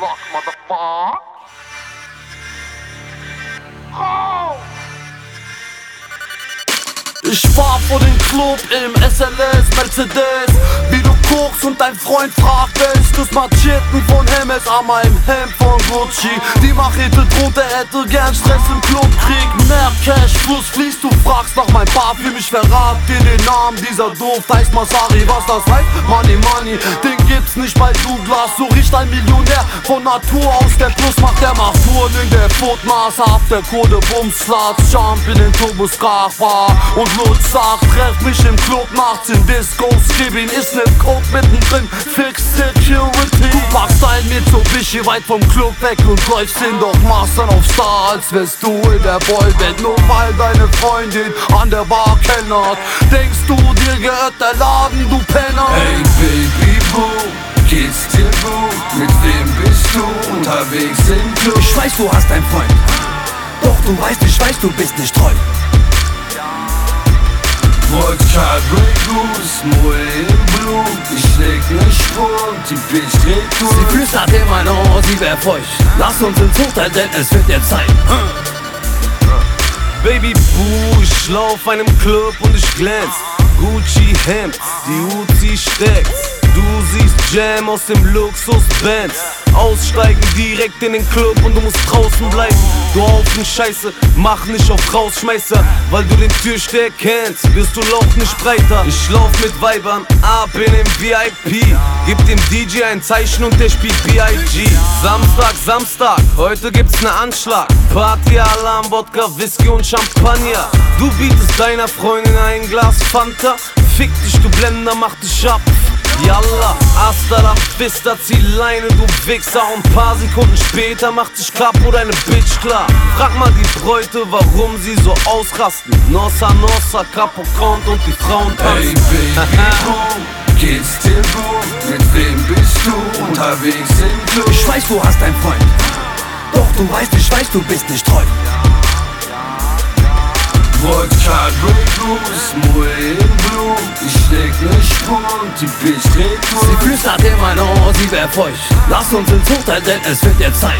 luck, motherfucker. Oh. Ich fahr vor den Club im SLS Mercedes Wie du guckst und dein Freund fragt Wer ist das Macheten von Hermes an meinem Hemd von Gucci Die Machete drunter hätte gern Stress im Club Krieg Mehr Cash, Fluss fließt, du fragst nach meinem Parfüm Ich verrat dir den Namen dieser doof Heißt Masari, was das heißt? Money, money, den gibt's nicht bei Douglas So riecht ein Millionär. Von Natur aus Der Plus macht der macht. Touren in der Footmaße Ab der Code Bumslatz, Jump in den Turbus Und Lutz sagt, treff mich im Club nachts in Discos Gib ihn, ist ne Coke mittendrin, fix Security Du packst ein Mitsubishi weit vom Club weg Und läufst hin, doch machst auf Star Als wärst du in der Boyband Nur weil deine Freundin an der Bar kellert Denkst du, dir gehört der Laden, du Penner. Hey Baby Boo, geht's dir gut? Mit wem bist du unterwegs im Club? Ich weiß, du hast einen Freund. Doch du weißt, ich weiß, du bist nicht treu. Wodka, Grey Goose, Moet im Blut Ich leg ne Spur die Bitch dreht Sie durch flüstert in mein Ohr, sie wär feucht. Lass uns ins Hotel, denn es wird jetzt Zeit. Baby Boo, ich lauf einem Club und ich glänz. Gucci Hemd, die Uzi steckt. Du siehst Jam aus dem Luxus Benz. Aussteigen direkt in den Club und du musst draußen bleiben. Du Haufen Scheiße, mach nicht auf Rausschmeißer, weil du den Türsteher kennst. Wirst du Lauch nicht breiter. Ich lauf mit Weibern ab in den VIP. Gib dem DJ ein Zeichen und der spielt B.I.G. Samstag, Samstag, heute gibt's ne Anschlag. Party, Alarm, Wodka, Whisky und Champagner. Du bietest deiner Freundin ein Glas Fanta. Fick dich, du Blender, mach dich ab. Yalla, hasta la vista, zieh Leine, du Wichser Und paar Sekunden später macht sich Capo deine Bitch klar Frag mal die Bräute, warum sie so ausrasten Nossa, Nossa, Capo kommt und die Frauen Hey tanzen Baby Boo, geht's dir gut? Mit wem bist du unterwegs im Club? Ich weiß, du hast einen Freund. Doch du weißt, ich weiß, du bist nicht treu. Wodka, Grey Goose, Moet und die Bitch dreht Sie flüstert in mein Ohr, sie wär feucht. Lass uns ins Hotel, denn es wird jetzt Zeit.